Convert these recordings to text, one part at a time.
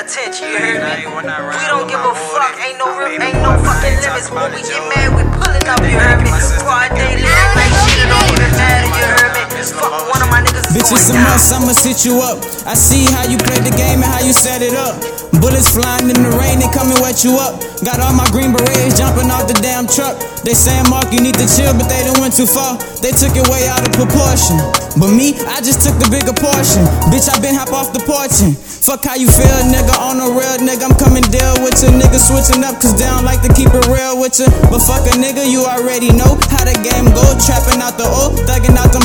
attention, you hear me? We don't give a fuck, ain't no ain't no fucking limits. When we get mad, of my niggas. Bitch, it's a must, I'ma sit you up. I see how you play the game and how you set it up. Bullets flying in the rain, they come and wet you up. Got all my green berets jumping off the damn truck. They saying, Mark, you need to chill, but they done went too far. They took it way out of proportion. But me, I just took the bigger portion. Bitch, I been hop off the porch and fuck how you feel, nigga. On a real nigga, I'm coming deal with you. Nigga switching up, cause they don't like to keep it real with you. But fuck a nigga, you already know how the game go. Trapping out the old, thugging out them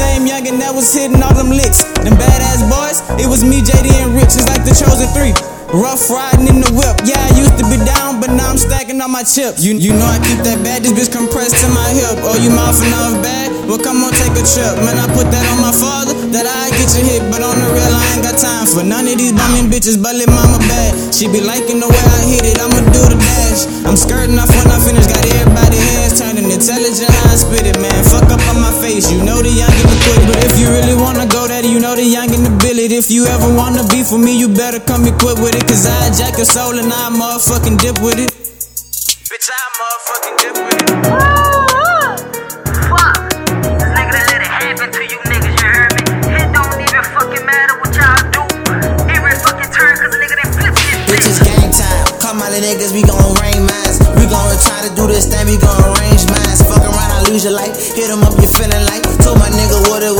same youngin' that was hitting all them licks. Them badass boys, it was me, JD, and Rich. It's like the chosen three. Rough riding in the whip. Yeah, I used to be down, but now I'm stacking all my chips. You, you know I keep that bad, this bitch compressed to my hip. Oh, you mouthing off bad? Well, come on, take a trip. Man, I put that on my father, that I get you hit. But on the real, I ain't got time for none of these bumming bitches, but let mama bad. She be liking the way I hit it, I'ma do the dash. I'm skirting off when If you ever wanna be for me, you better come equipped with it. Cause I jack your soul and I motherfucking dip with it. Bitch, I motherfucking dip with it. Fuck. This nigga done let it happen to you niggas, you heard me? It don't even fucking matter what y'all do. Every fucking turn, cause nigga done flip this bitch. Bitch, it's game time. Come on, the niggas, we gon' rain minds. We gon' try to do this thing, we gon' arrange minds. Fuck around, I lose your life. Hit 'em up, you feeling like. Told my nigga what it was,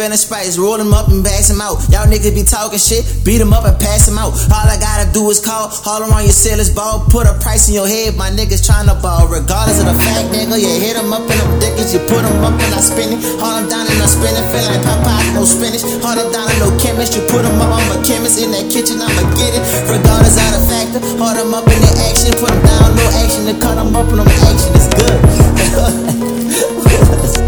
Feeling spice. Roll 'em up and pass 'em out. Y'all niggas be talking shit, beat 'em up and pass 'em out. All I gotta do is call. All around your sailors ball. Put a price in your head, my niggas tryna ball. Regardless of the fact, nigga, you hit 'em up in them dickens. You put 'em up and I spin it. Haul 'em down and I spin it. Feel like Popeye, no spinach. Haul 'em down and no chemist. You put 'em up, I'm a chemist. In that kitchen, I'ma get it. Regardless of the factor, haul 'em up in the action. Put 'em down, no action. To cut 'em up, and them action is good.